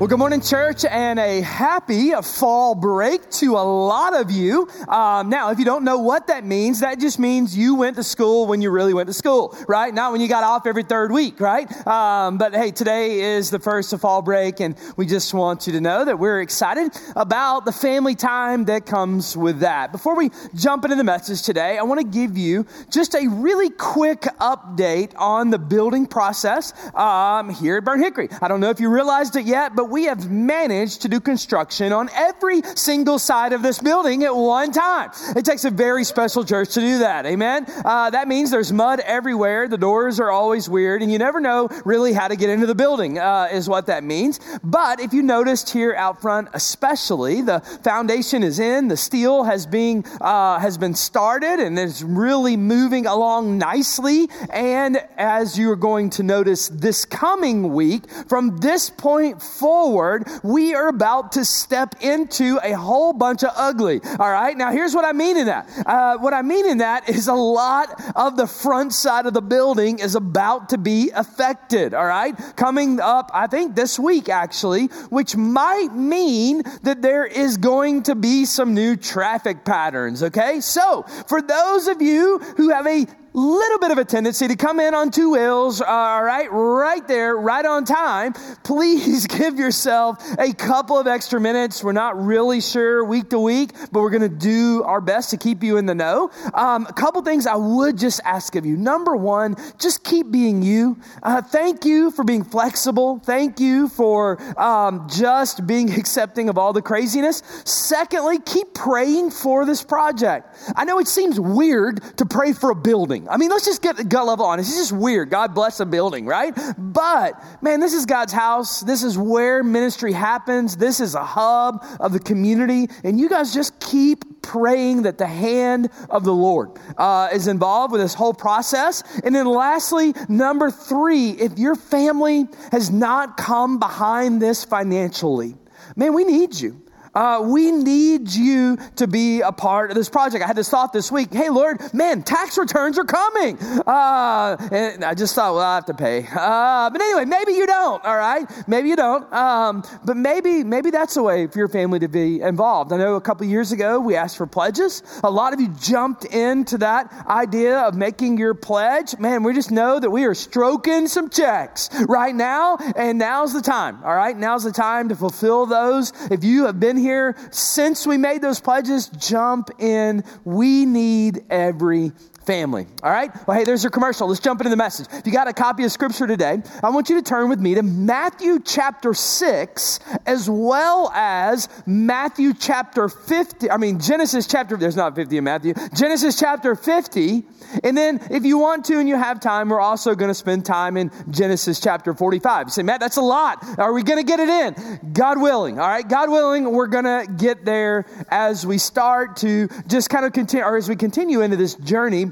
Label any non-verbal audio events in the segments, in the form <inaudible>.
Well, good morning, church, and a happy fall break to a lot of you. Um, now, if you don't know what that means, that just means you went to school when you really went to school, right? Not when you got off every third week, right? Um, but hey, today is the first of fall break, and we just want you to know that we're excited about the family time that comes with that. Before we jump into the message today, I want to give you just a really quick update on the building process um, here at Burnt Hickory. I don't know if you realized it yet, but but we have managed to do construction on every single side of this building at one time. It takes a very special church to do that. Amen. Uh, that means there's mud everywhere. The doors are always weird, and you never know really how to get into the building. Uh, is what that means. But if you noticed here out front, especially the foundation is in, the steel has been uh, has been started, and is really moving along nicely. And as you are going to notice this coming week, from this point forward forward, we are about to step into a whole bunch of ugly. All right. Now, here's what I mean in that. Uh, what I mean in that is a lot of the front side of the building is about to be affected. All right. Coming up, I think this week actually, which might mean that there is going to be some new traffic patterns. Okay. So for those of you who have a little bit of a tendency to come in on two wheels, all right, right there, right on time, <laughs> please give yourself a couple of extra minutes. We're not really sure week to week, but we're going to do our best to keep you in the know. Um, a couple things I would just ask of you. Number one, just keep being you. Uh, thank you for being flexible. Thank you for um, just being <laughs> accepting of all the craziness. Secondly, keep praying for this project. I know it seems weird to pray for a building. I mean, let's just get the gut level on. It's just weird. God bless the building, right? But man, this is God's house. This is where ministry happens. This is a hub of the community. And you guys just keep praying that the hand of the Lord uh, is involved with this whole process. And then lastly, number three, if your family has not come behind this financially, man, we need you. Uh, we need you to be a part of this project. I had this thought this week. Hey, Lord, man, tax returns are coming. Uh, and I just thought, well, I have to pay. Uh, but anyway, maybe you don't. All right, maybe you don't. Um, but maybe, maybe that's a way for your family to be involved. I know a couple years ago we asked for pledges. A lot of you jumped into that idea of making your pledge. Man, we just know that we are stroking some checks right now, and now's the time. All right, now's the time to fulfill those. If you have been here since we made those pledges, jump in. We need every family. All right? Well, hey, there's your commercial. Let's jump into the message. If you got a copy of scripture today, I want you to turn with me to Matthew chapter 6 as well as Matthew chapter 50. I mean, Genesis chapter, there's not 50 in Matthew. Genesis chapter 50. And then if you want to and you have time, we're also going to spend time in Genesis chapter 45. You say, Matt, that's a lot. Are we going to get it in? God willing. All right? God willing, we're going to get there as we start to just kind of continue, or as we continue into this journey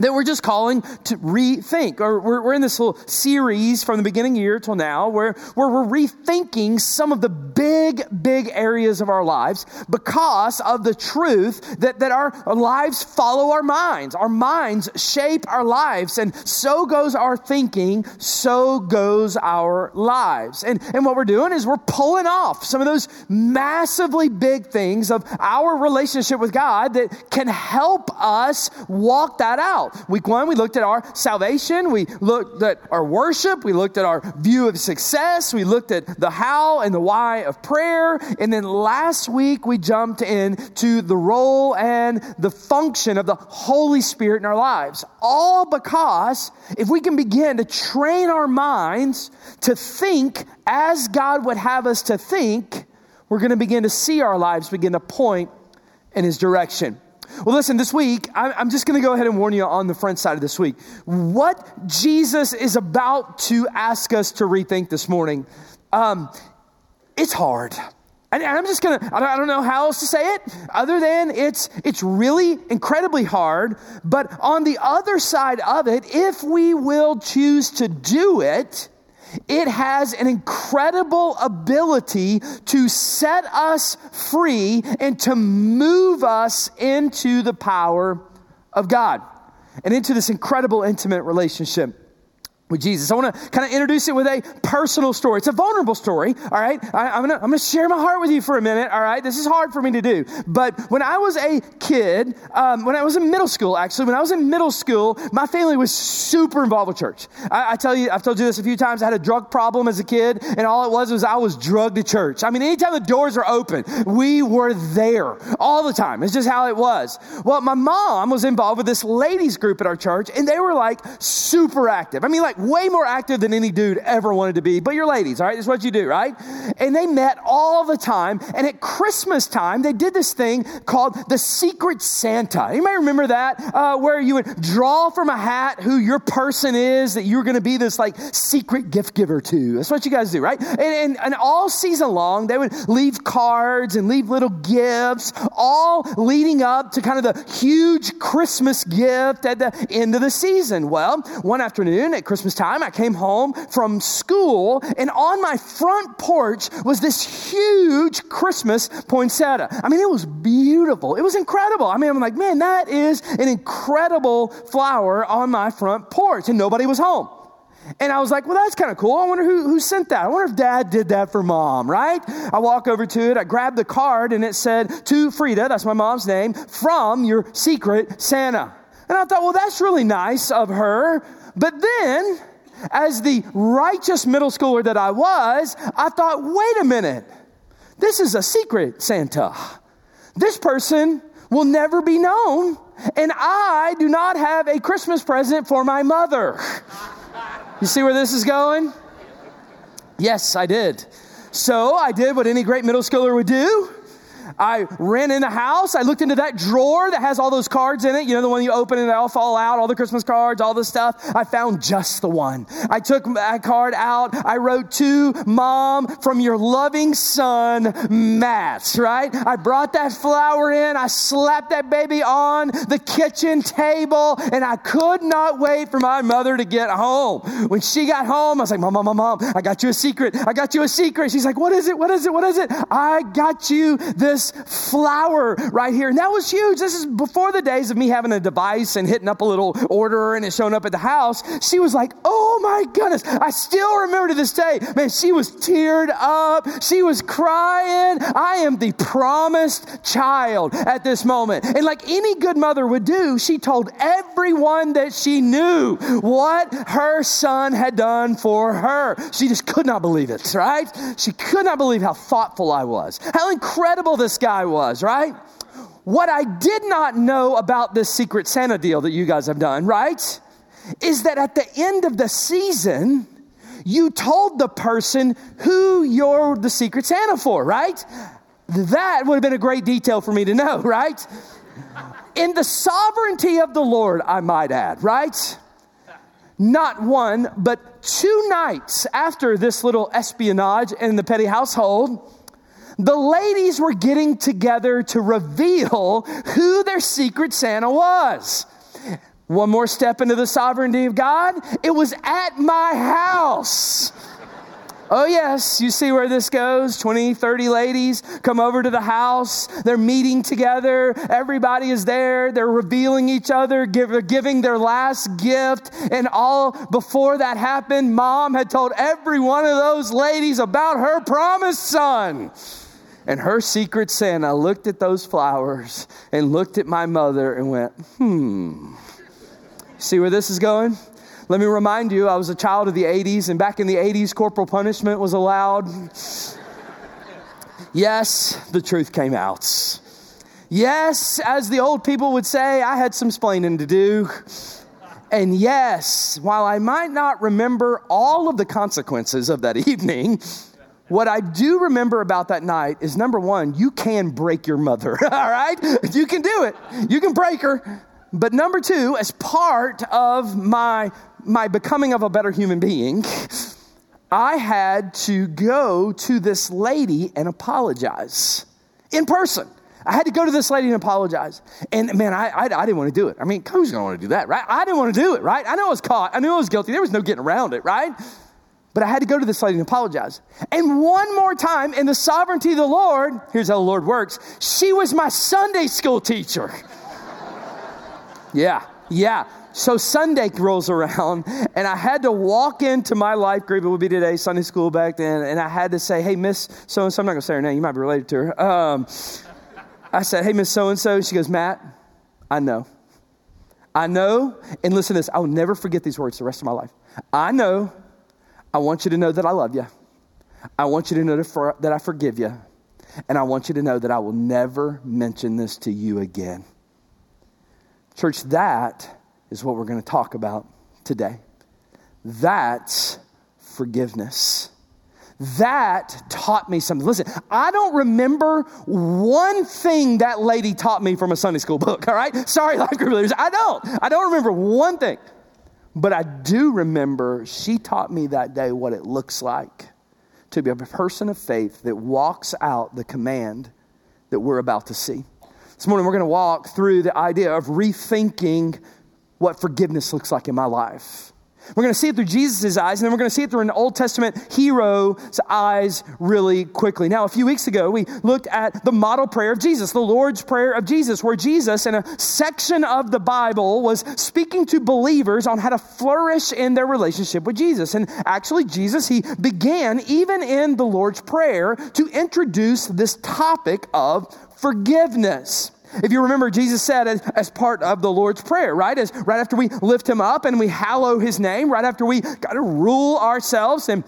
that we're just calling to rethink. Or we're, we're, in this little series from the beginning of the year till now where, where we're rethinking some of the big, big areas of our lives because of the truth that, that our, our lives follow our minds. Our minds shape our lives, and so goes our thinking, so goes our lives. And, and what we're doing is we're pulling off some of those massively big things of our relationship with God that can help us walk that out. Week one, we looked at our salvation. We looked at our worship. We looked at our view of success. We looked at the how and the why of prayer. And then last week, we jumped into the role and the function of the Holy Spirit in our lives. All because if we can begin to train our minds to think as God would have us to think, we're going to begin to see our lives begin to point in His direction. Well, listen, this week, I'm just going to go ahead and warn you on the front side of this week. What Jesus is about to ask us to rethink this morning, um, it's hard. And I'm just gonna, I don't know how else to say it other than it's, it's really incredibly hard. But on the other side of it, if we will choose to do it, it has an incredible ability to set us free and to move us into the power of God and into this incredible intimate relationship with Jesus. I want to kind of introduce it with a personal story. It's a vulnerable story, all right? I, am going to share my heart with you for a minute, all right? This is hard for me to do. But when I was a kid, um, when I was in middle school, actually, when I was in middle school, my family was super involved with church. I, I tell you, I've told you this a few times. I had a drug problem as a kid, and all it was was I was drugged to church. I mean, anytime the doors are open, we were there all the time. It's just how it was. Well, my mom was involved with this ladies group at our church, and they were like super active. I mean, like way more active than any dude ever wanted to be. But you're ladies, all right? That's what you do, right? And they met all the time. And at Christmas time, they did this thing called the Secret Santa. Anybody remember that? Uh, where you would draw from a hat who your person is that you're going to be this like secret gift giver to. That's what you guys do, right? And, and, and all season long, they would leave cards and leave little gifts, all leading up to kind of the huge Christmas gift at the end of the season. Well, one afternoon at Christmas time, I came home from school, and on my front porch was this huge Christmas poinsettia. I mean, it was beautiful. It was incredible. I mean, I'm like, man, that is an incredible flower on my front porch, and nobody was home. And I was like, well, that's kind of cool. I wonder who, who sent that. I wonder if dad did that for mom, right? I walk over to it, I grab the card, and it said, to Frida, that's my mom's name, from your secret Santa. And I thought, well, that's really nice of her. But then as the righteous middle schooler that I was, I thought, wait a minute, this is a secret Santa. This person will never be known, and I do not have a Christmas present for my mother. You see where this is going? Yes, I did. So I did what any great middle schooler would do. I ran in the house. I looked into that drawer that has all those cards in it. You know, the one you open and they all fall out, all the Christmas cards, all the stuff. I found just the one. I took that card out. I wrote to mom from your loving son, Matt, right? I brought that flower in. I slapped that baby on the kitchen table and I could not wait for my mother to get home. When she got home, I was like, mom, mom, mom, mom, I got you a secret. I got you a secret. She's like, what is it? What is it? What is it? I got you this this flower right here. And that was huge. This is before the days of me having a device and hitting up a little order and it showing up at the house. She was like, oh my goodness. I still remember to this day, man, she was teared up. She was crying. I am the promised child at this moment. And like any good mother would do, she told everyone that she knew what her son had done for her. She just could not believe it, right? She could not believe how thoughtful I was, how incredible this guy was, right? What I did not know about this Secret Santa deal that you guys have done, right? Is that at the end of the season, you told the person who you're the Secret Santa for, right? That would have been a great detail for me to know, <laughs> right? In the sovereignty of the Lord, I might add, right? Not one, but two nights after this little espionage in the petty household, the ladies were getting together to reveal who their secret Santa was. One more step into the sovereignty of God, it was at my house. Oh, yes, you see where this goes. 20, 30 ladies come over to the house. They're meeting together. Everybody is there. They're revealing each other, give, giving their last gift. And all before that happened, mom had told every one of those ladies about her promised son. And her secret Santa looked at those flowers and looked at my mother and went, hmm. See where this is going? Let me remind you, I was a child of the 80s, and back in the 80s, corporal punishment was allowed. yes, the truth came out. Yes, as the old people would say, I had some splaining to do. And yes, while I might not remember all of the consequences of that <laughs> evening, what I do remember about that night is number one, you can break your mother, <laughs> all right? You can do it. You can break her. But number two, as part of my, my becoming of a better human being, I had to go to this lady and apologize in person. I had to go to this lady and apologize. And man, I, I, I didn't want to do it. I mean, who's going to want to do that, right? I didn't want to do it, right? I know I was caught. I knew I was guilty. There was no getting around it, right? But I had to go to this lady and apologize. And one more time, in the sovereignty of the Lord, here's how the Lord works she was my Sunday school teacher. <laughs> yeah, yeah. So Sunday rolls around, <laughs> and I had to walk into my life group. It would be today, Sunday school back then, and I had to say, "Hey, Miss So and So." I'm not gonna say her name. You might be related to her. Um, I said, "Hey, Miss So and So." She goes, "Matt, I know, I know." And listen to this. I will never forget these words the rest of my life. I know I want you to know that I love you. I want you to know that I forgive you. And I want you to know that I will never mention this to you again. Church, that is what we're going to talk about today. That's forgiveness. That taught me something. Listen, I don't remember one thing that lady taught me from a Sunday school book, all right? Sorry, <laughs> life group leaders. I don't. I don't remember one thing. But I do remember she taught me that day what it looks like to be a person of faith that walks out the command that we're about to see. This morning, we're going to walk through the idea of rethinking what forgiveness looks like in my life. We're going to see it through Jesus' eyes, and then we're going to see it through an Old Testament hero's eyes really quickly. Now, a few weeks ago, we looked at the model prayer of Jesus, the Lord's Prayer of Jesus, where Jesus, in a section of the Bible, was speaking to believers on how to flourish in their relationship with Jesus. And actually, Jesus, he began, even in the Lord's Prayer, to introduce this topic of forgiveness. If you remember, Jesus said as, as, part of the Lord's Prayer, right? As right after we lift him up and we hallow his name, right after we got to rule ourselves and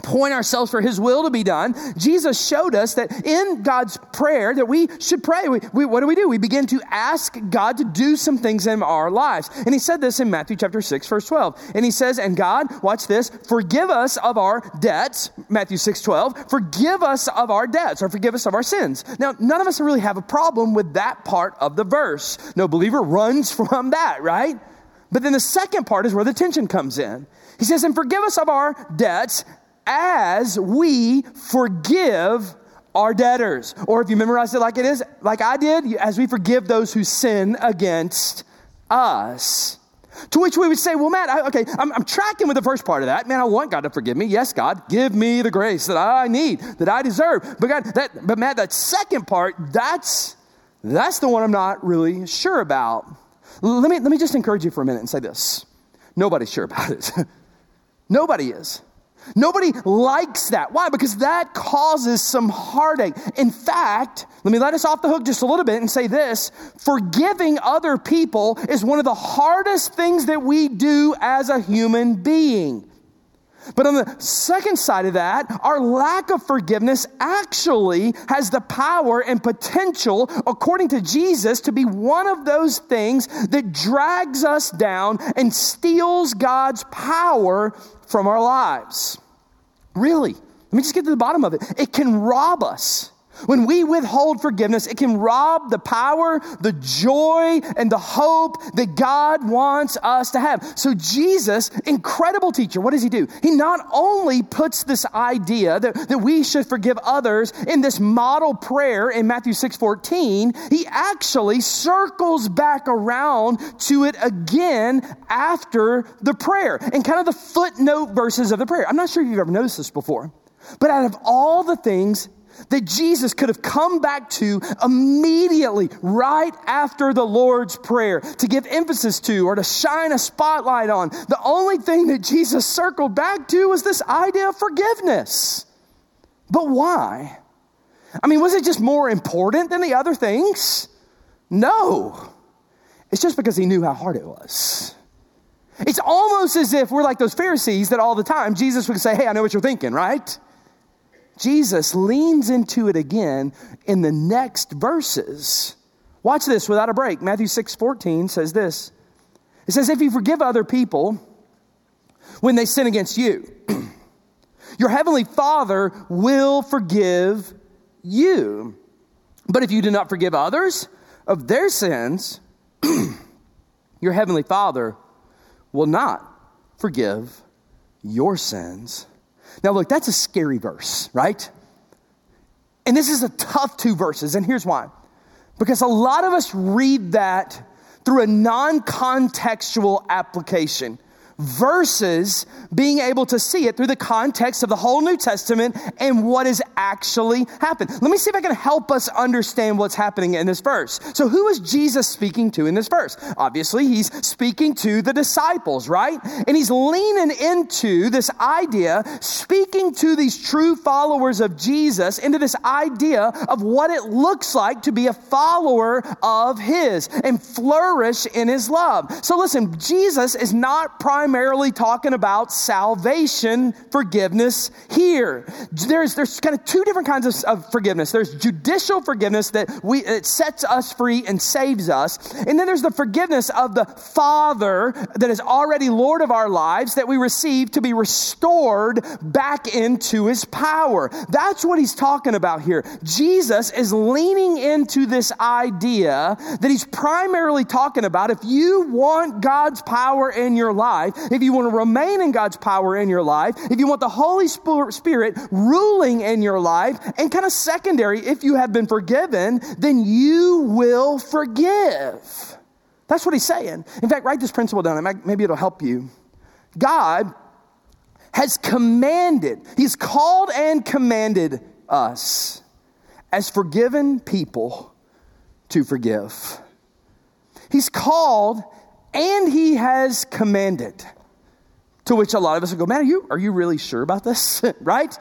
point ourselves for his will to be done jesus showed us that in god's prayer that we should pray. We, we, what do we do? We begin to ask god to do some things in our lives. And he said this in matthew chapter 6 verse 12 and he says and god watch this forgive us of our debts. Matthew 6 12 forgive us of our debts or forgive us of our sins. Now none of us really have a problem with that part of the verse. No believer runs <laughs> from that right? But then the second part is where the tension comes in. He says, and forgive us of our debts as we forgive our debtors. Or if you memorize it like it is, like I did, as we forgive those who sin against us. To which we would say, well, Matt, I, okay, I'm, I'm, tracking with the first part of that. Man, I want God to forgive me. Yes, God, give me the grace that I need, that I deserve. But God, that, but Matt, that second part, that's that's the one I'm not really sure about. Let me let me just encourage you for a minute and say this: nobody's sure about it. <laughs> Nobody is. Nobody likes that. Why? Because that causes some heartache. In fact, let me let us off the hook just a little bit and say this forgiving other people is one of the hardest things that we do as a human being. But on the second side of that, our lack of forgiveness actually has the power and potential, according to Jesus, to be one of those things that drags us down and steals God's power from our lives. Really, let me just get to the bottom of it. It can rob us when we withhold forgiveness, it can rob the power, the joy, and the hope that God wants us to have. So, Jesus, incredible teacher, what does he do? He not only puts this idea that, that we should forgive others in this model prayer in Matthew 6 14, he actually circles back around to it again after the prayer and kind of the footnote verses of the prayer. I'm not sure if you've ever noticed this before, but out of all the things that Jesus could have come back to immediately right after the Lord's Prayer to give emphasis to or to shine a spotlight on. The only thing that Jesus circled back to was this idea of forgiveness. But why? I mean, was it just more important than the other things? No. It's just because he knew how hard it was. It's almost as if we're like those Pharisees that all the time Jesus would say, Hey, I know what you're thinking, right? Jesus leans into it again in the next verses. Watch this without a break. Matthew 6 14 says this It says, If you forgive other people when they sin against you, <clears throat> your heavenly Father will forgive you. But if you do not forgive others of their sins, <clears throat> your heavenly Father will not forgive your sins. Now, look, that's a scary verse, right? And this is a tough two verses, and here's why. Because a lot of us read that through a non contextual application versus being able to see it through the context of the whole New Testament and what has actually happened. Let me see if I can help us understand what's happening in this verse. So, who is Jesus speaking to in this verse? Obviously, he's speaking to the disciples, right? And he's leaning into this idea, speaking to these true followers of Jesus, into this idea of what it looks like to be a follower of his and flourish in his love. So, listen, Jesus is not primarily primarily talking about salvation forgiveness here. There's, there's kind of two different kinds of, of forgiveness. There's judicial forgiveness that we, it sets us free and saves us. And then there's the forgiveness of the Father that is already Lord of our lives that we receive to be restored back into his power. That's what he's talking about here. Jesus is leaning into this idea that he's primarily talking about if you want God's power in your life, if you want to remain in God's power in your life, if you want the Holy Spirit ruling in your life, and kind of secondary, if you have been forgiven, then you will forgive. That's what he's saying. In fact, write this principle down, maybe it'll help you. God has commanded, he's called and commanded us as forgiven people to forgive. He's called and he has commanded. To which a lot of us will go, man, are you, are you really sure about this? <laughs> right?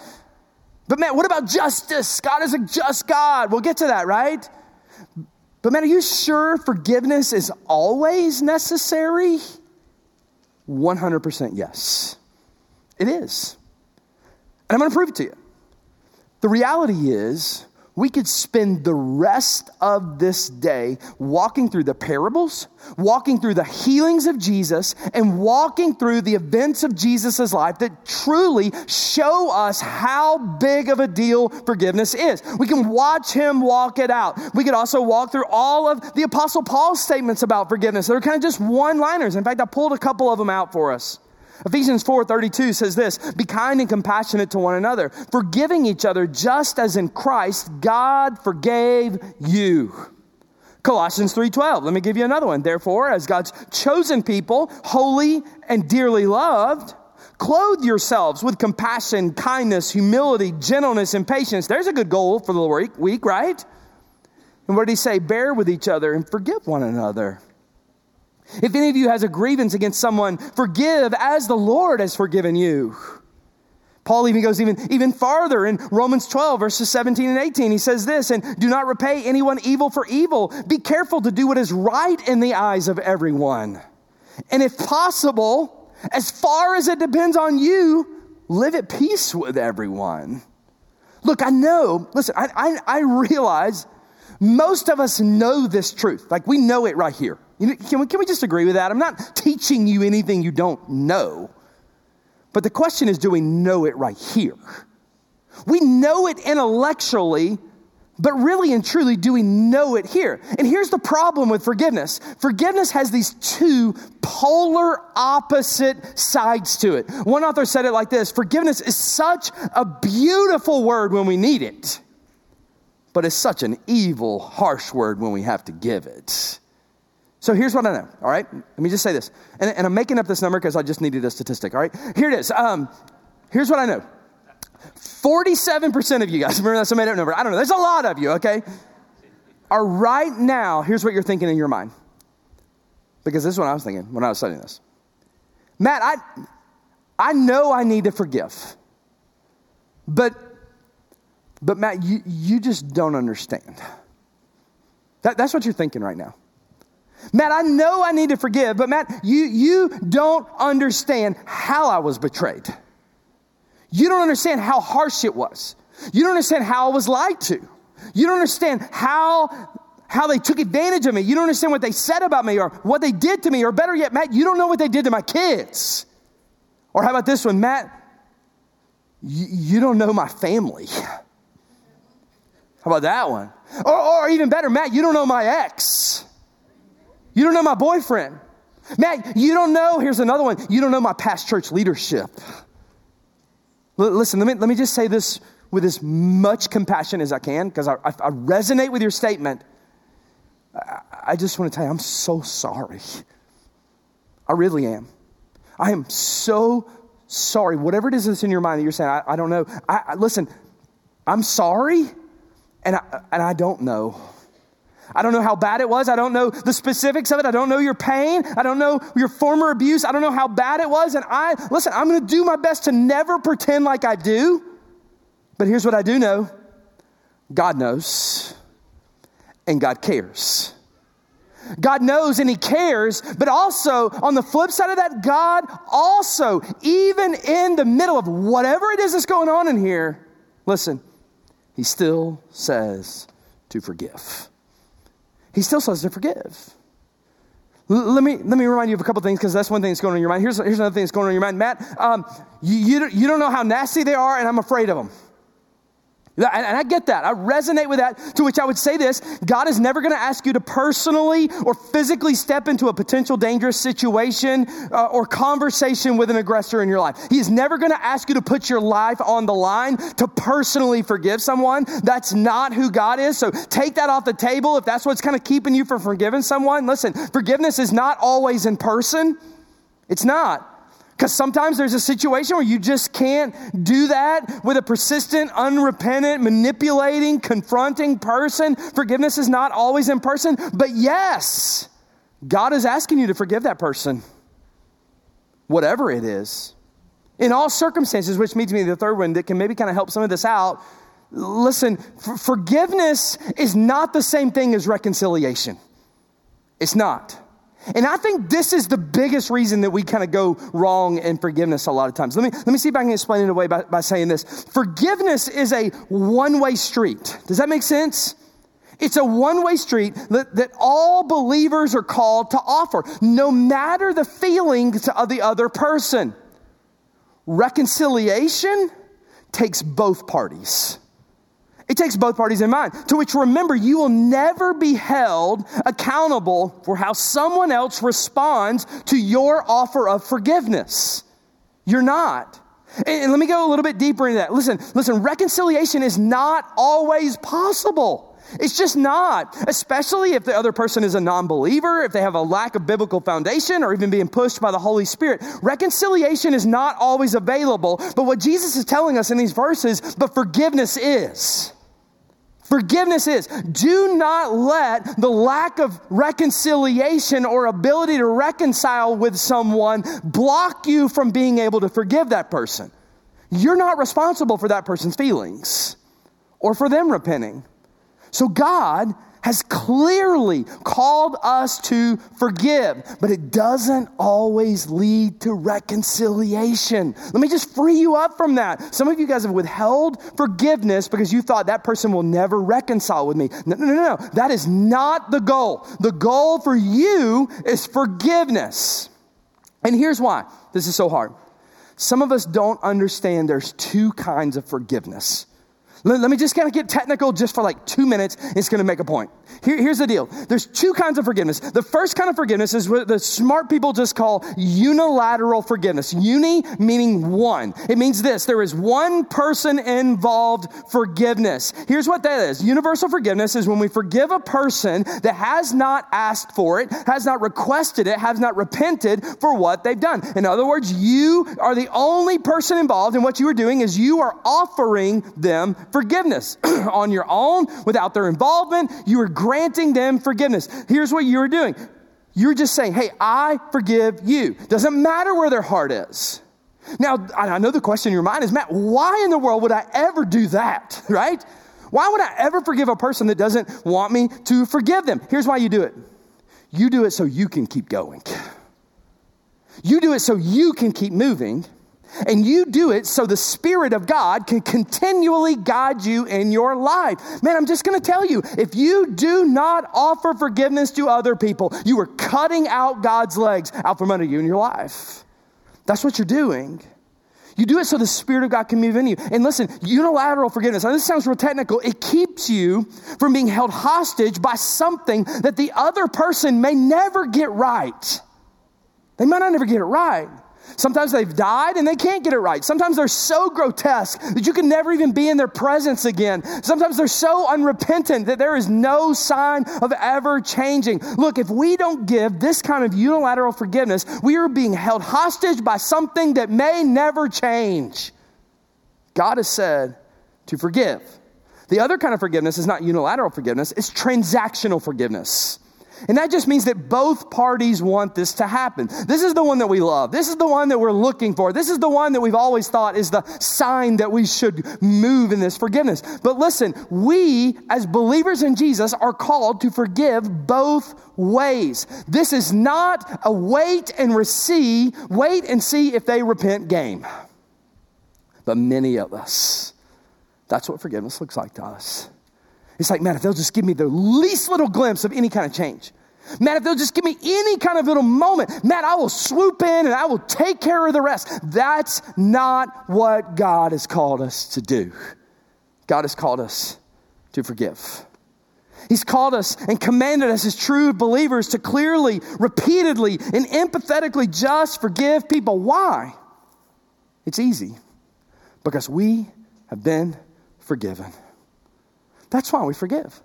But man, what about justice? God is a just God. We'll get to that, right? But man, are you sure forgiveness is always necessary? 100% yes. It is. And I'm going to prove it to you. The reality is, we could spend the rest of this day walking through the parables, walking through the healings of Jesus, and walking through the events of Jesus' life that truly show us how big of a deal forgiveness is. We can watch him walk it out. We could also walk through all of the Apostle Paul's statements about forgiveness. They're kind of just one liners. In fact, I pulled a couple of them out for us. Ephesians 4:32 says this, "Be kind and compassionate to one another, forgiving each other just as in Christ God forgave you." Colossians 3:12. Let me give you another one. Therefore, as God's chosen people, holy and dearly loved, clothe yourselves with compassion, kindness, humility, gentleness, and patience. There's a good goal for the week, right? And what did he say? Bear with each other and forgive one another. If any of you has a grievance against someone, forgive as the Lord has forgiven you. Paul even goes even, even farther in Romans 12, verses 17 and 18. He says this, and do not repay anyone evil for evil. Be careful to do what is right in the eyes of everyone. And if possible, as far as it depends on you, live at peace with everyone. Look, I know, listen, I, I, I realize most of us know this truth. Like we know it right here. Can we, can we just agree with that? I'm not teaching you anything you don't know. But the question is do we know it right here? We know it intellectually, but really and truly, do we know it here? And here's the problem with forgiveness forgiveness has these two polar opposite sides to it. One author said it like this Forgiveness is such a beautiful word when we need it, but it's such an evil, harsh word when we have to give it. So here's what I know, all right? Let me just say this. And, and I'm making up this number because I just needed a statistic, all right? Here it is. Um, here's what I know 47% of you guys, remember that's a made up number. I don't know. There's a lot of you, okay? Are right now, here's what you're thinking in your mind. Because this is what I was thinking when I was studying this. Matt, I, I know I need to forgive. But, but Matt, you, you just don't understand. That, that's what you're thinking right now. Matt, I know I need to forgive, but Matt, you, you don't understand how I was betrayed. You don't understand how harsh it was. You don't understand how I was lied to. You don't understand how, how they took advantage of me. You don't understand what they said about me or what they did to me. Or better yet, Matt, you don't know what they did to my kids. Or how about this one, Matt? You, don't know my family. How about that one? Or, or even better, Matt, you don't know my ex. You don't know my boyfriend. Matt, you don't know, here's another one, you don't know my past church leadership. L- listen, let me, let me just say this with as much compassion as I can because I, I, I, resonate with your statement. I, I just want to tell you, I'm so sorry. I really am. I am so sorry. Whatever it is that's in your mind that you're saying, I, I don't know. I, listen, I'm sorry, and I, and I don't know. I don't know how bad it was. I don't know the specifics of it. I don't know your pain. I don't know your former abuse. I don't know how bad it was. And I, listen, I'm going to do my best to never pretend like I do. But here's what I do know God knows, and God cares. God knows and He cares, but also on the flip side of that, God also, even in the middle of whatever it is that's going on in here, listen, He still says to forgive. He still says to forgive. let me, let me remind you of a couple things because that's one thing that's going on in your mind. Here's, here's another thing that's going on in your mind. Matt, um, you, you, you don't know how nasty they are, and I'm afraid of them. And I get that. I resonate with that. To which I would say this God is never going to ask you to personally or physically step into a potential dangerous situation uh, or conversation with an aggressor in your life. He is never going to ask you to put your life on the line to personally forgive someone. That's not who God is. So take that off the table if that's what's kind of keeping you from forgiving someone. Listen, forgiveness is not always in person. It's not. Because sometimes there's a situation where you just can't do that with a persistent, unrepentant, manipulating, confronting person. Forgiveness is not always in person, but yes, God is asking you to forgive that person, whatever it is. In all circumstances, which means me to the third one that can maybe kind of help some of this out. Listen, forgiveness is not the same thing as reconciliation. It's not. And I think this is the biggest reason that we kind of go wrong in forgiveness a lot of times. Let me, let me see if I can explain it away by, by saying this. Forgiveness is a one way street. Does that make sense? It's a one way street that, that all believers are called to offer, no matter the feelings of the other person. Reconciliation takes both parties. It takes both parties in mind. To which remember, you will never be held accountable for how someone else responds to your offer of forgiveness. You're not. And let me go a little bit deeper into that. Listen, listen, reconciliation is not always possible. It's just not, especially if the other person is a non believer, if they have a lack of biblical foundation, or even being pushed by the Holy Spirit. Reconciliation is not always available, but what Jesus is telling us in these verses, but forgiveness is. Forgiveness is do not let the lack of reconciliation or ability to reconcile with someone block you from being able to forgive that person. You're not responsible for that person's feelings or for them repenting. So God has clearly called us to forgive, but it doesn't always lead to reconciliation. Let me just free you up from that. Some of you guys have withheld forgiveness because you thought that person will never reconcile with me. No, no, no, no. That is not the goal. The goal for you is forgiveness. And here's why this is so hard. Some of us don't understand there's two kinds of forgiveness. Let, let me just kind of get technical just for like two minutes. It's going to make a point. Here, here's the deal there's two kinds of forgiveness. The first kind of forgiveness is what the smart people just call unilateral forgiveness. Uni meaning one. It means this there is one person involved forgiveness. Here's what that is universal forgiveness is when we forgive a person that has not asked for it, has not requested it, has not repented for what they've done. In other words, you are the only person involved, and what you are doing is you are offering them forgiveness <clears throat> on your own without their involvement. You are granting them forgiveness. Here's what you're doing you're just saying, Hey, I forgive you. Doesn't matter where their heart is. Now, I know the question in your mind is, Matt, why in the world would I ever do that, <laughs> right? Why would I ever forgive a person that doesn't want me to forgive them? Here's why you do it you do it so you can keep going. You do it so you can keep moving. And you do it so the Spirit of God can continually guide you in your life. Man, I'm just going to tell you if you do not offer forgiveness to other people, you are cutting out God's legs out from under you in your life. That's what you're doing. You do it so the Spirit of God can move in you. And listen, unilateral forgiveness, now this sounds real technical, it keeps you from being held hostage by something that the other person may never get right. They might not never get it right. Sometimes they've died and they can't get it right. Sometimes they're so grotesque that you can never even be in their presence again. Sometimes they're so unrepentant that there is no sign of ever changing. Look, if we don't give this kind of unilateral forgiveness, we are being held hostage by something that may never change. God has said to forgive. The other kind of forgiveness is not unilateral forgiveness, it's transactional forgiveness. And that just means that both parties want this to happen. This is the one that we love. This is the one that we're looking for. This is the one that we've always thought is the sign that we should move in this forgiveness. But listen, we as believers in Jesus are called to forgive both ways. This is not a wait and receive, wait and see if they repent game. But many of us, that's what forgiveness looks like to us. It's like, man, if they'll just give me the least little glimpse of any kind of change, man, if they'll just give me any kind of little moment, man, I will swoop in and I will take care of the rest. That's not what God has called us to do. God has called us to forgive. He's called us and commanded us as true believers to clearly, repeatedly, and empathetically just forgive people. Why? It's easy because we have been forgiven. That's why we forgive.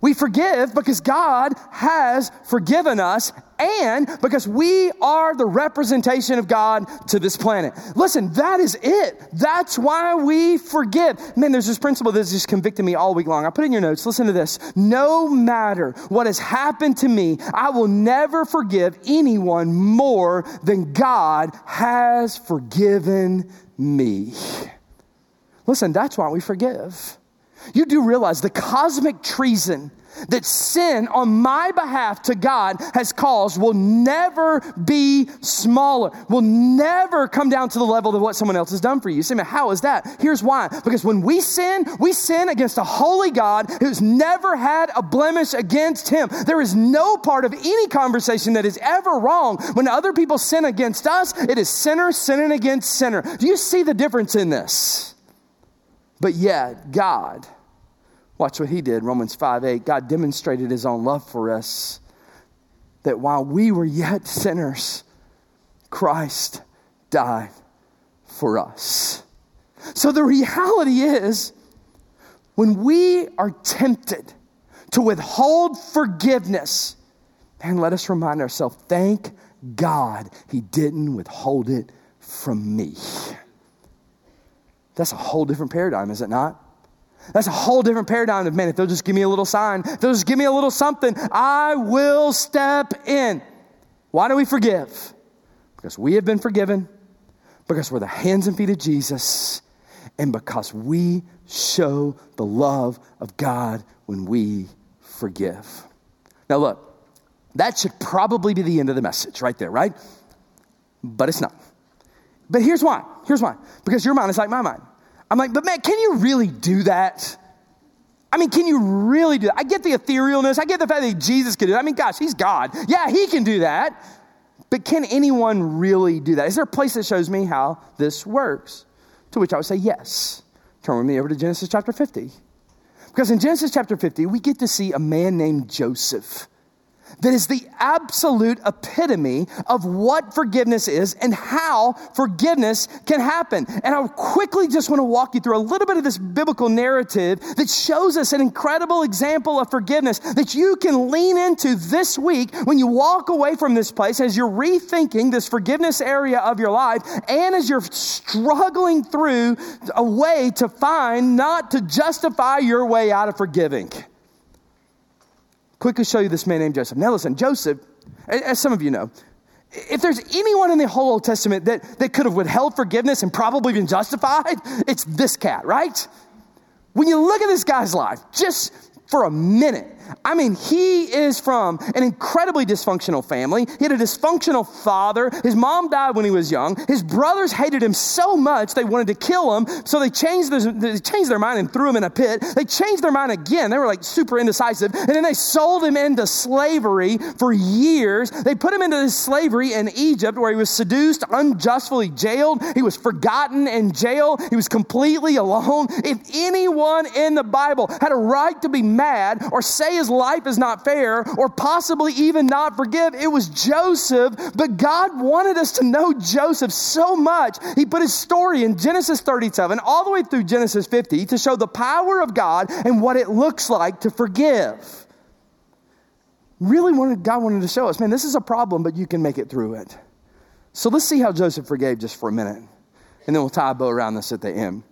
We forgive because God has forgiven us and because we are the representation of God to this planet. Listen, that is it. That's why we forgive. Man, there's this principle that's just convicted me all week long. I put it in your notes. Listen to this. No matter what has happened to me, I will never forgive anyone more than God has forgiven me. Listen, that's why we forgive. You do realize the cosmic treason that sin on my behalf to God has caused will never be smaller, will never come down to the level of what someone else has done for you. You say, how is that? Here's why. Because when we sin, we sin against a holy God who's never had a blemish against him. There is no part of any conversation that is ever wrong. When other people sin against us, it is sinner sinning against sinner. Do you see the difference in this? But yet, God, watch what he did, Romans 5 8. God demonstrated his own love for us that while we were yet sinners, Christ died for us. So the reality is, when we are tempted to withhold forgiveness, man, let us remind ourselves thank God he didn't withhold it from me. That's a whole different paradigm, is it not? That's a whole different paradigm of, man, if they'll just give me a little sign, if they'll just give me a little something, I will step in. Why do we forgive? Because we have been forgiven, because we're the hands and feet of Jesus, and because we show the love of God when we forgive. Now, look, that should probably be the end of the message right there, right? But it's not. But here's why. Here's why. Because your mind is like my mind. I'm like, but man, can you really do that? I mean, can you really do that? I get the etherealness. I get the fact that Jesus can do it. I mean, gosh, he's God. Yeah, he can do that. But can anyone really do that? Is there a place that shows me how this works? To which I would say yes. Turn with me over to Genesis chapter 50. Because in Genesis chapter 50, we get to see a man named Joseph that is the absolute epitome of what forgiveness is and how forgiveness can happen. And I quickly just want to walk you through a little bit of this biblical narrative that shows us an incredible example of forgiveness that you can lean into this week when you walk away from this place as you're rethinking this forgiveness area of your life and as you're struggling through a way to find not to justify your way out of forgiving quickly show you this man named Joseph. Now, listen, Joseph, as some of you know, if there's anyone in the whole Old Testament that, that could have withheld forgiveness and probably been justified, it's this cat, right? When you look at this guy's life, just for a minute, I mean, he is from an incredibly dysfunctional family. He had a dysfunctional father. His mom died when he was young. His brothers hated him so much they wanted to kill him. So they changed, their, they changed their mind and threw him in a pit. They changed their mind again. They were like super indecisive. And then they sold him into slavery for years. They put him into slavery in Egypt where he was seduced, unjustly jailed. He was forgotten in jail. He was completely alone. If anyone in the Bible had a right to be mad or say his life is not fair or possibly even not forgive. It was Joseph, but God wanted us to know Joseph so much. He put his story in Genesis 37 all the way through Genesis 50 to show the power of God and what it looks like to forgive. Really wanted, God wanted to show us, man, this is a problem, but you can make it through it. So let's see how Joseph forgave just for a minute, and then we'll tie a bow around this at the end.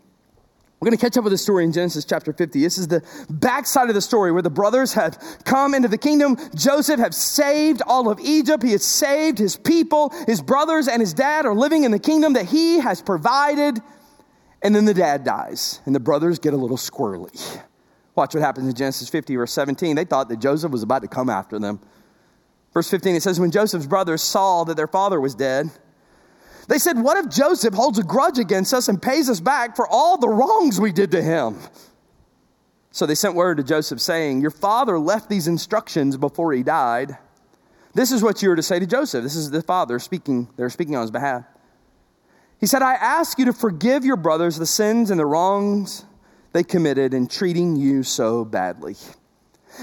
We're going to catch up with the story in Genesis chapter 50. This is the backside of the story where the brothers have come into the kingdom. Joseph has saved all of Egypt. He has saved his people. His brothers and his dad are living in the kingdom that he has provided. And then the dad dies, and the brothers get a little squirrely. Watch what happens in Genesis 50, verse 17. They thought that Joseph was about to come after them. Verse 15, it says, When Joseph's brothers saw that their father was dead, they said, What if Joseph holds a grudge against us and pays us back for all the wrongs we did to him? So they sent word to Joseph saying, Your father left these instructions before he died. This is what you are to say to Joseph. This is the father speaking, they're speaking on his behalf. He said, I ask you to forgive your brothers the sins and the wrongs they committed in treating you so badly.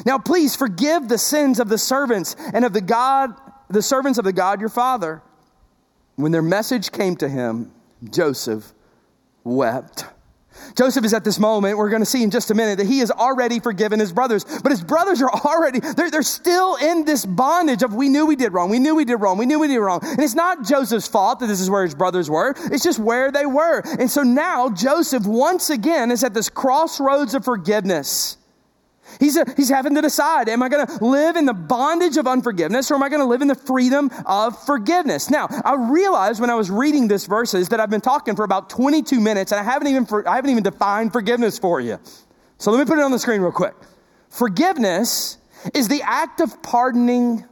Now please forgive the sins of the servants and of the God, the servants of the God your father. When their message came to him, Joseph wept. Joseph is at this moment, we're going to see in just a minute, that he has already forgiven his brothers. But his brothers are already, they're, they're still in this bondage of we knew we did wrong, we knew we did wrong, we knew we did wrong. And it's not Joseph's fault that this is where his brothers were, it's just where they were. And so now Joseph once again is at this crossroads of forgiveness. He's, a, he's having to decide am I going to live in the bondage of unforgiveness or am I going to live in the freedom of forgiveness? Now, I realized when I was reading this verses that I've been talking for about 22 minutes and I haven't even, for, I haven't even defined forgiveness for you. So let me put it on the screen real quick. Forgiveness is the act of pardoning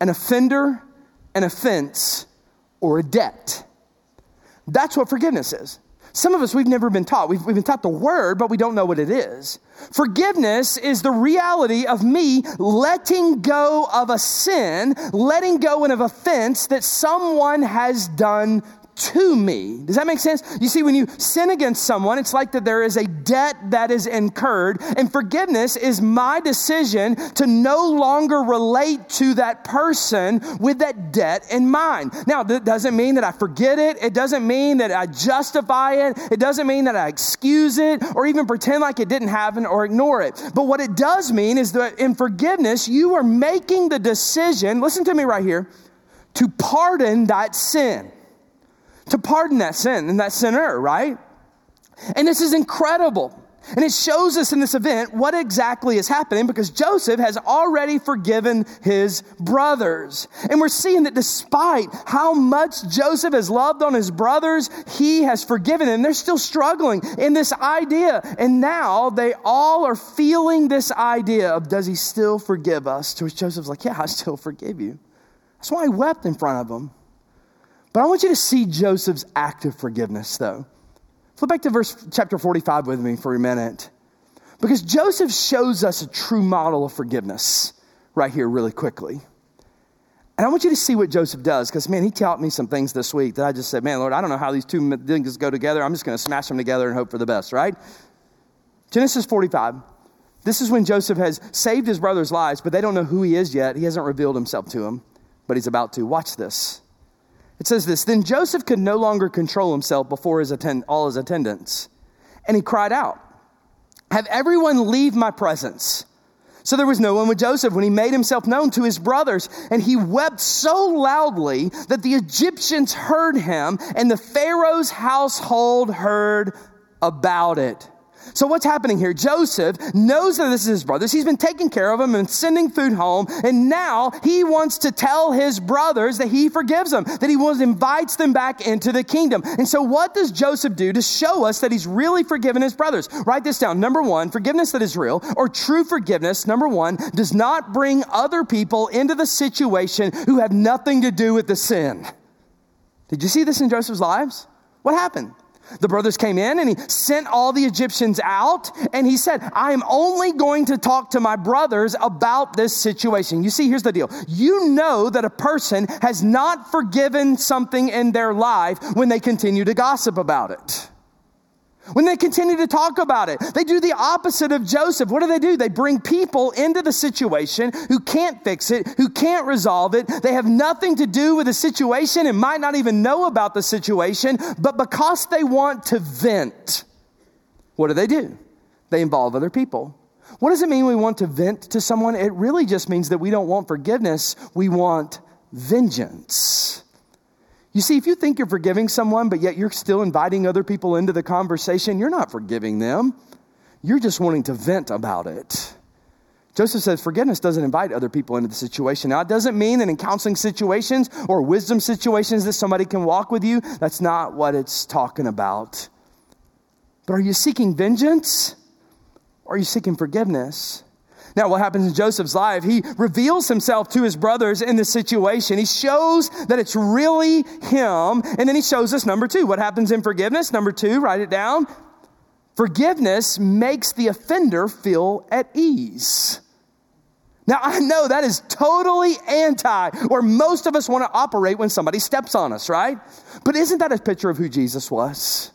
an offender, an offense, or a debt. That's what forgiveness is. Some of us, we've never been taught. We've, we've been taught the word, but we don't know what it is. Forgiveness is the reality of me letting go of a sin, letting go of an offense that someone has done to me. Does that make sense? You see, when you sin against someone, it's like that there is a debt that is incurred, and forgiveness is my decision to no longer relate to that person with that debt in mind. Now, that doesn't mean that I forget it, it doesn't mean that I justify it, it doesn't mean that I excuse it or even pretend like it didn't happen or ignore it. But what it does mean is that in forgiveness, you are making the decision, listen to me right here, to pardon that sin to pardon that sin and that sinner, right? And this is incredible. And it shows us in this event what exactly is happening because Joseph has already forgiven his brothers. And we're seeing that despite how much Joseph has loved on his brothers, he has forgiven them. They're still struggling in this idea. And now they all are feeling this idea of does he still forgive us? To which Joseph's like, yeah, I still forgive you. That's why I wept in front of them. But I want you to see Joseph's act of forgiveness, though. Flip back to verse chapter 45 with me for a minute. Because Joseph shows us a true model of forgiveness right here, really quickly. And I want you to see what Joseph does, because man, he taught me some things this week that I just said, man, Lord, I don't know how these two things go together. I'm just going to smash them together and hope for the best, right? Genesis 45. This is when Joseph has saved his brother's lives, but they don't know who he is yet. He hasn't revealed himself to them, but he's about to. Watch this. It says this Then Joseph could no longer control himself before his attend- all his attendants, and he cried out, Have everyone leave my presence. So there was no one with Joseph when he made himself known to his brothers, and he wept so loudly that the Egyptians heard him, and the Pharaoh's household heard about it. So what's happening here? Joseph knows that this is his brothers. He's been taking care of them and sending food home. And now he wants to tell his brothers that he forgives them, that he wants, invites them back into the kingdom. And so what does Joseph do to show us that he's really forgiven his brothers? Write this down. Number one, forgiveness that is real or true forgiveness, number one, does not bring other people into the situation who have nothing to do with the sin. Did you see this in Joseph's lives? What happened? The brothers came in and he sent all the Egyptians out and he said, I am only going to talk to my brothers about this situation. You see, here's the deal. You know that a person has not forgiven something in their life when they continue to gossip about it. When they continue to talk about it, they do the opposite of Joseph. What do they do? They bring people into the situation who can't fix it, who can't resolve it. They have nothing to do with the situation and might not even know about the situation, but because they want to vent, what do they do? They involve other people. What does it mean we want to vent to someone? It really just means that we don't want forgiveness, we want vengeance. You see, if you think you're forgiving someone, but yet you're still inviting other people into the conversation, you're not forgiving them. You're just wanting to vent about it. Joseph says forgiveness doesn't invite other people into the situation. Now, it doesn't mean that in counseling situations or wisdom situations that somebody can walk with you. That's not what it's talking about. But are you seeking vengeance or are you seeking forgiveness? Now, what happens in Joseph's life? He reveals himself to his brothers in this situation. He shows that it's really him. And then he shows us number two. What happens in forgiveness? Number two, write it down. Forgiveness makes the offender feel at ease. Now, I know that is totally anti where most of us want to operate when somebody steps on us, right? But isn't that a picture of who Jesus was?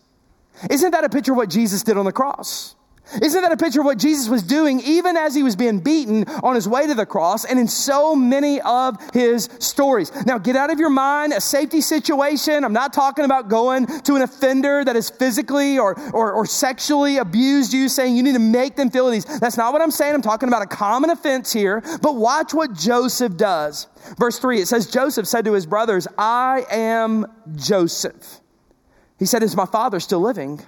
Isn't that a picture of what Jesus did on the cross? Isn't that a picture of what Jesus was doing even as he was being beaten on his way to the cross and in so many of his stories? Now, get out of your mind a safety situation. I'm not talking about going to an offender that has physically or, or, or sexually abused you, saying you need to make them feel at ease. That's not what I'm saying. I'm talking about a common offense here. But watch what Joseph does. Verse 3 it says, Joseph said to his brothers, I am Joseph. He said, Is my father still living?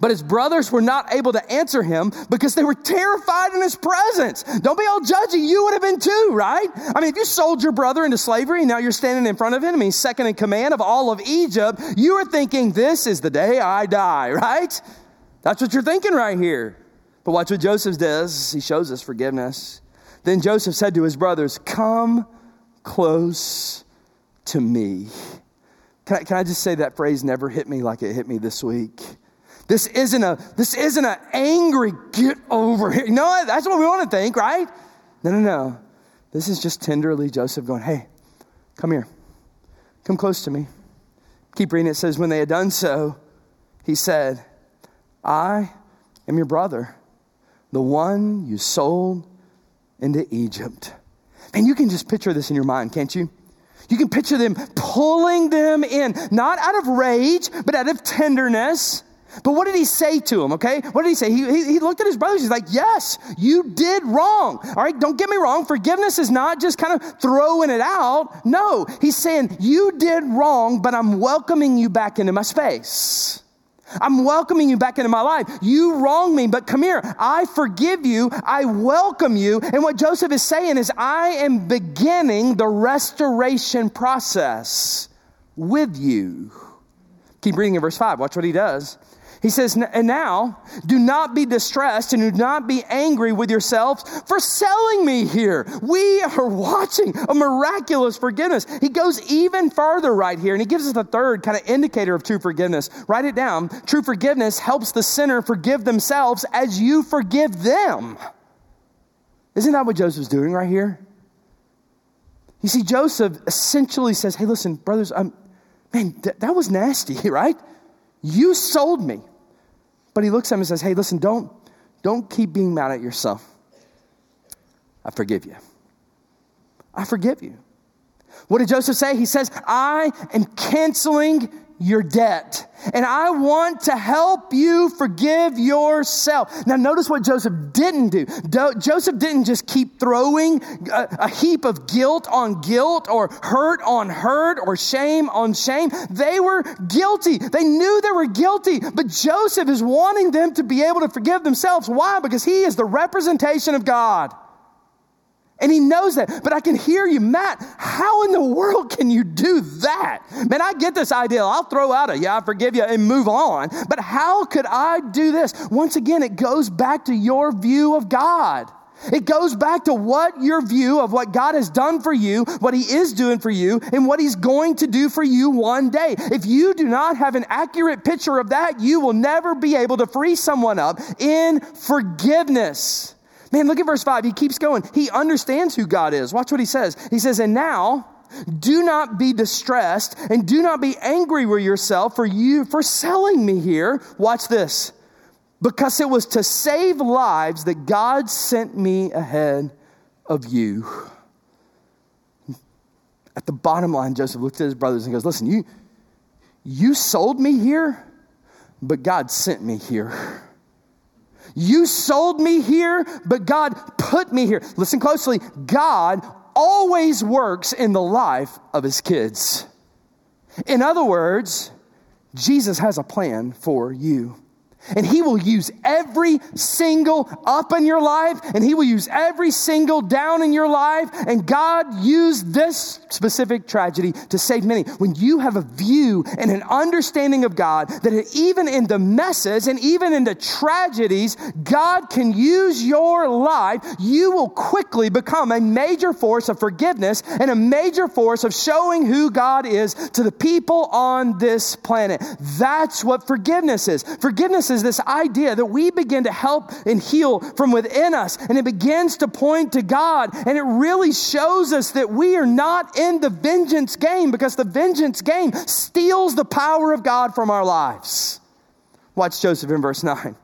But his brothers were not able to answer him because they were terrified in his presence. Don't be all judgy. You would have been too, right? I mean, if you sold your brother into slavery and now you're standing in front of him, I mean, second in command of all of Egypt, you are thinking, this is the day I die, <laughs> right? That's what you're thinking right here. But watch what Joseph does. He shows us forgiveness. Then Joseph said to his brothers, Come close to me. Can I, can I just say that phrase never hit me like it hit me this week? This isn't a this isn't an angry get over here. You know? That's what we want to think, right? No, no, no. This is just tenderly Joseph going, "Hey, come here. Come close to me." Keep reading. It says, "When they had done so, he said, I am your brother, the one you sold into Egypt." And you can just picture this in your mind, can't you? You can picture them pulling them in, not out of rage, but out of tenderness. But what did he say to him, okay? What did he say? He, he, he, looked at his brothers. He's like, Yes, you did wrong. All right, don't get me wrong. Forgiveness is not just kind of throwing it out. No, he's saying, You did wrong, but I'm welcoming you back into my space. I'm welcoming you back into my life. You wronged me, but come here. I forgive you. I welcome you. And what Joseph is saying is, I am beginning the restoration process with you. Keep reading in verse 5. Watch what he does. He says, And now do not be distressed and do not be angry with yourselves for selling me here. We are watching a miraculous forgiveness. He goes even farther right here and he gives us the third kind of indicator of true forgiveness. Write it down. True forgiveness helps the sinner forgive themselves as you forgive them. Isn't that what Joseph's doing right here? You see, Joseph essentially says, Hey, listen, brothers, I'm, man, th- that was nasty, <laughs> right? You sold me. But he looks at him and says, Hey, listen, don't, don't keep being mad at yourself. I forgive you. I forgive you. What did Joseph say? He says, I am canceling your debt. And I want to help you forgive yourself. Now, notice what Joseph didn't do. Do- Joseph didn't just keep throwing a, a heap of guilt on guilt or hurt on hurt or shame on shame. They were guilty. They knew they were guilty. But Joseph is wanting them to be able to forgive themselves. Why? Because he is the representation of God. And he knows that. But I can hear you, Matt. How in the world can you do that? Man, I get this idea. I'll throw out a, yeah, I forgive you and move on. But how could I do this? Once again, it goes back to your view of God. It goes back to what your view of what God has done for you, what He is doing for you, and what He's going to do for you one day. If you do not have an accurate picture of that, you will never be able to free someone up in forgiveness. Man, look at verse 5. He keeps going. He understands who God is. Watch what he says. He says, And now Do not be distressed and do not be angry with yourself for you for selling me here. Watch this. Because it was to save lives that God sent me ahead of you. At the bottom line, Joseph looked at his brothers and goes, Listen, you, you sold me here, but God sent me here. You sold me here, but God put me here. Listen closely. God always works in the life of his kids. In other words, Jesus has a plan for you. And he will use every single up in your life, and he will use every single down in your life. And God used this specific tragedy to save many. When you have a view and an understanding of God, that even in the messes and even in the tragedies, God can use your life, you will quickly become a major force of forgiveness and a major force of showing who God is to the people on this planet. That's what forgiveness is. Forgiveness is is this idea that we begin to help and heal from within us, and it begins to point to God, and it really shows us that we are not in the vengeance game because the vengeance game steals the power of God from our lives. Watch Joseph in verse 9.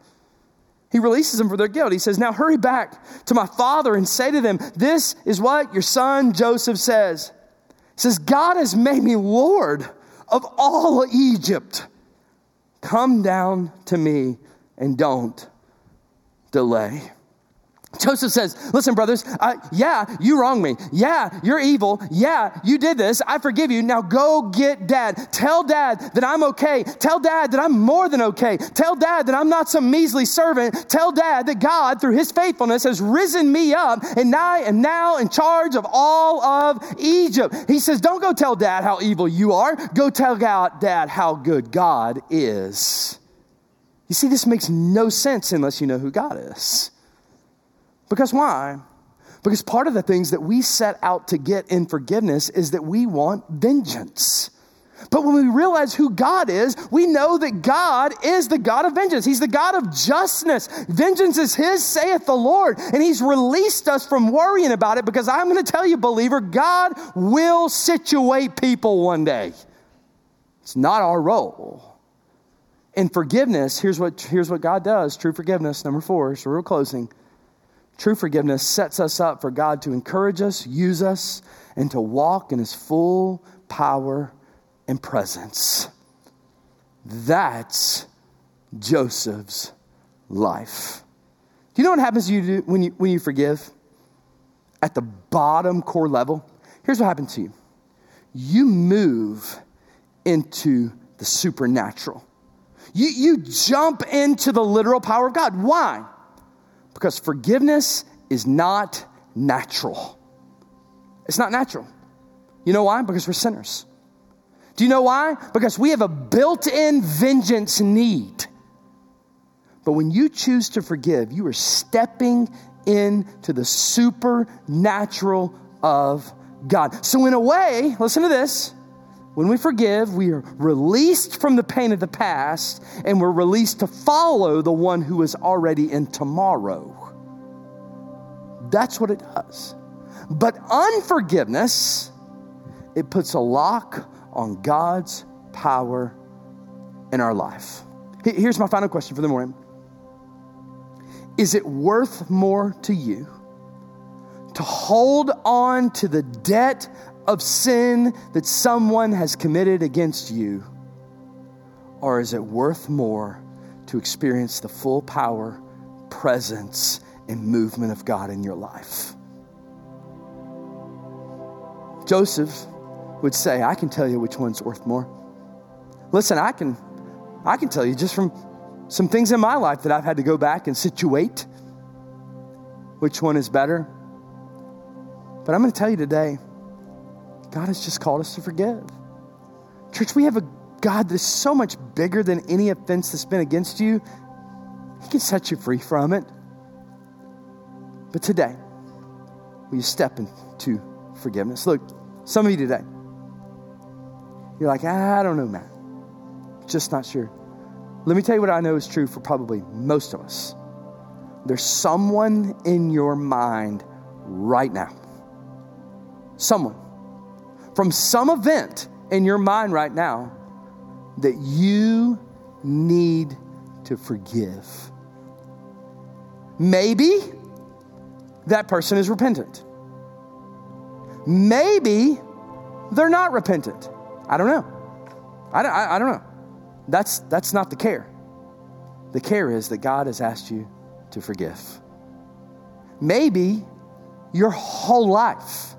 He releases them for their guilt. He says, Now hurry back to my father and say to them, This is what your son Joseph says. He says, God has made me Lord of all Egypt. Come down to me and don't delay. Joseph says, Listen, brothers, yeah, you wronged me. Yeah, you're evil. Yeah, you did this. I forgive you. Now go get dad. Tell dad that I'm okay. Tell dad that I'm more than okay. Tell dad that I'm not some measly servant. Tell dad that God, through his faithfulness, has risen me up and I am now in charge of all of Egypt. He says, Don't go tell dad how evil you are. Go tell dad how good God is. You see, this makes no sense unless you know who God is. Because why? Because part of the things that we set out to get in forgiveness is that we want vengeance. But when we realize who God is, we know that God is the God of vengeance. He's the God of justness. Vengeance is His, saith the Lord. And He's released us from worrying about it because I'm going to tell you, believer, God will situate people one day. It's not our role. In forgiveness, here's what, here's what God does true forgiveness, number four, so we're closing. True forgiveness sets us up for God to encourage us, use us, and to walk in His full power and presence. That's Joseph's life. Do you know what happens to you when you, when you forgive? At the bottom core level, here's what happens to you you move into the supernatural. You, you jump into the literal power of God. Why? Because forgiveness is not natural. It's not natural. You know why? Because we're sinners. Do you know why? Because we have a built in vengeance need. But when you choose to forgive, you are stepping into the supernatural of God. So, in a way, listen to this when we forgive, we are released from the pain of the past and we're released to follow the one who is already in tomorrow. That's what it does. But unforgiveness, it puts a lock on God's power in our life. Here's my final question for the morning Is it worth more to you to hold on to the debt of sin that someone has committed against you? Or is it worth more to experience the full power, presence, and movement of God in your life? Joseph would say, I can tell you which one's worth more. Listen, I can, I can tell you just from some things in my life that I've had to go back and situate which one is better. But I'm going to tell you today, God has just called us to forgive. Church, we have a God that is so much bigger than any offense that's been against you. He can set you free from it. But today, will you step into forgiveness? Look, some of you today, you're like, I don't know, Matt. Just not sure. Let me tell you what I know is true for probably most of us. There's someone in your mind right now. Someone from some event in your mind right now that you need to forgive. Maybe that person is repentant. Maybe they're not repentant. I don't know. I, I, I don't know. That's, that's not the care. The care is that God has asked you to forgive. Maybe your whole life,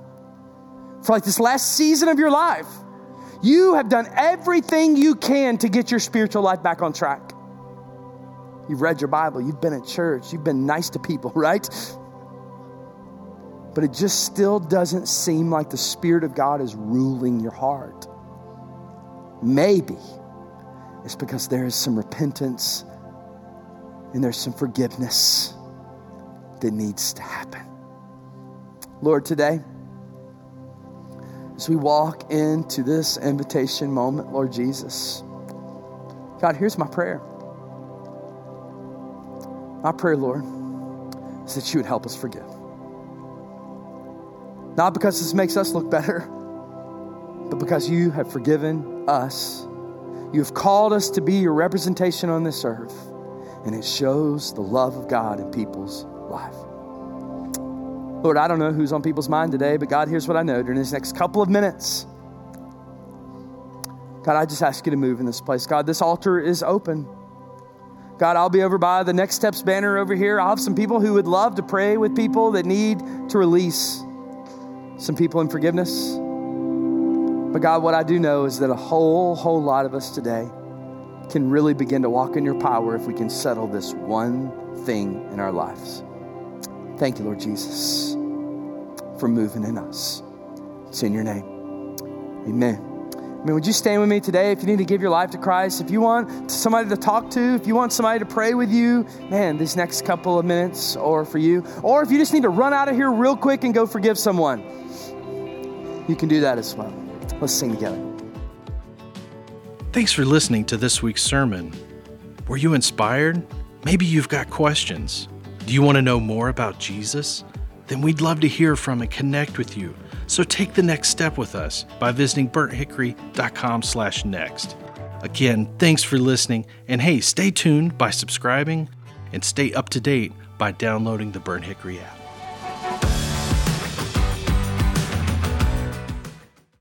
for like this last season of your life, you have done everything you can to get your spiritual life back on track. You've read your Bible, you've been at church, you've been nice to people, <laughs> right? But it just still doesn't seem like the Spirit of God is ruling your heart. Maybe it's because there is some repentance and there's some forgiveness that needs to happen. Lord, today, as we walk into this invitation moment, Lord Jesus, God, here's my prayer. My prayer, Lord, is that you would help us forgive. Not because this makes us look better, but because you have forgiven us. You have called us to be your representation on this earth, and it shows the love of God in people's life. Lord, I don't know who's on people's mind today, but God, here's what I know during these next couple of minutes. God, I just ask you to move in this place. God, this altar is open. God, I'll be over by the Next Steps banner over here. I'll have some people who would love to pray with people that need to release some people in forgiveness. But God, what I do know is that a whole, whole lot of us today can really begin to walk in your power if we can settle this one thing in our lives. Thank you, Lord Jesus, for moving in us. It's in your name. Amen. I mean, would you stand with me today if you need to give your life to Christ? If you want somebody to talk to, if you want somebody to pray with you, man, these next couple of minutes or for you. Or if you just need to run out of here real quick and go forgive someone, you can do that as well. Let's sing together. Thanks for listening to this week's sermon. Were you inspired? Maybe you've got questions. Do you want to know more about Jesus? Then we'd love to hear from and connect with you. So take the next step with us by visiting burnthickory.com slash next. Again, thanks for listening, and hey, stay tuned by subscribing and stay up to date by downloading the Burnt Hickory app.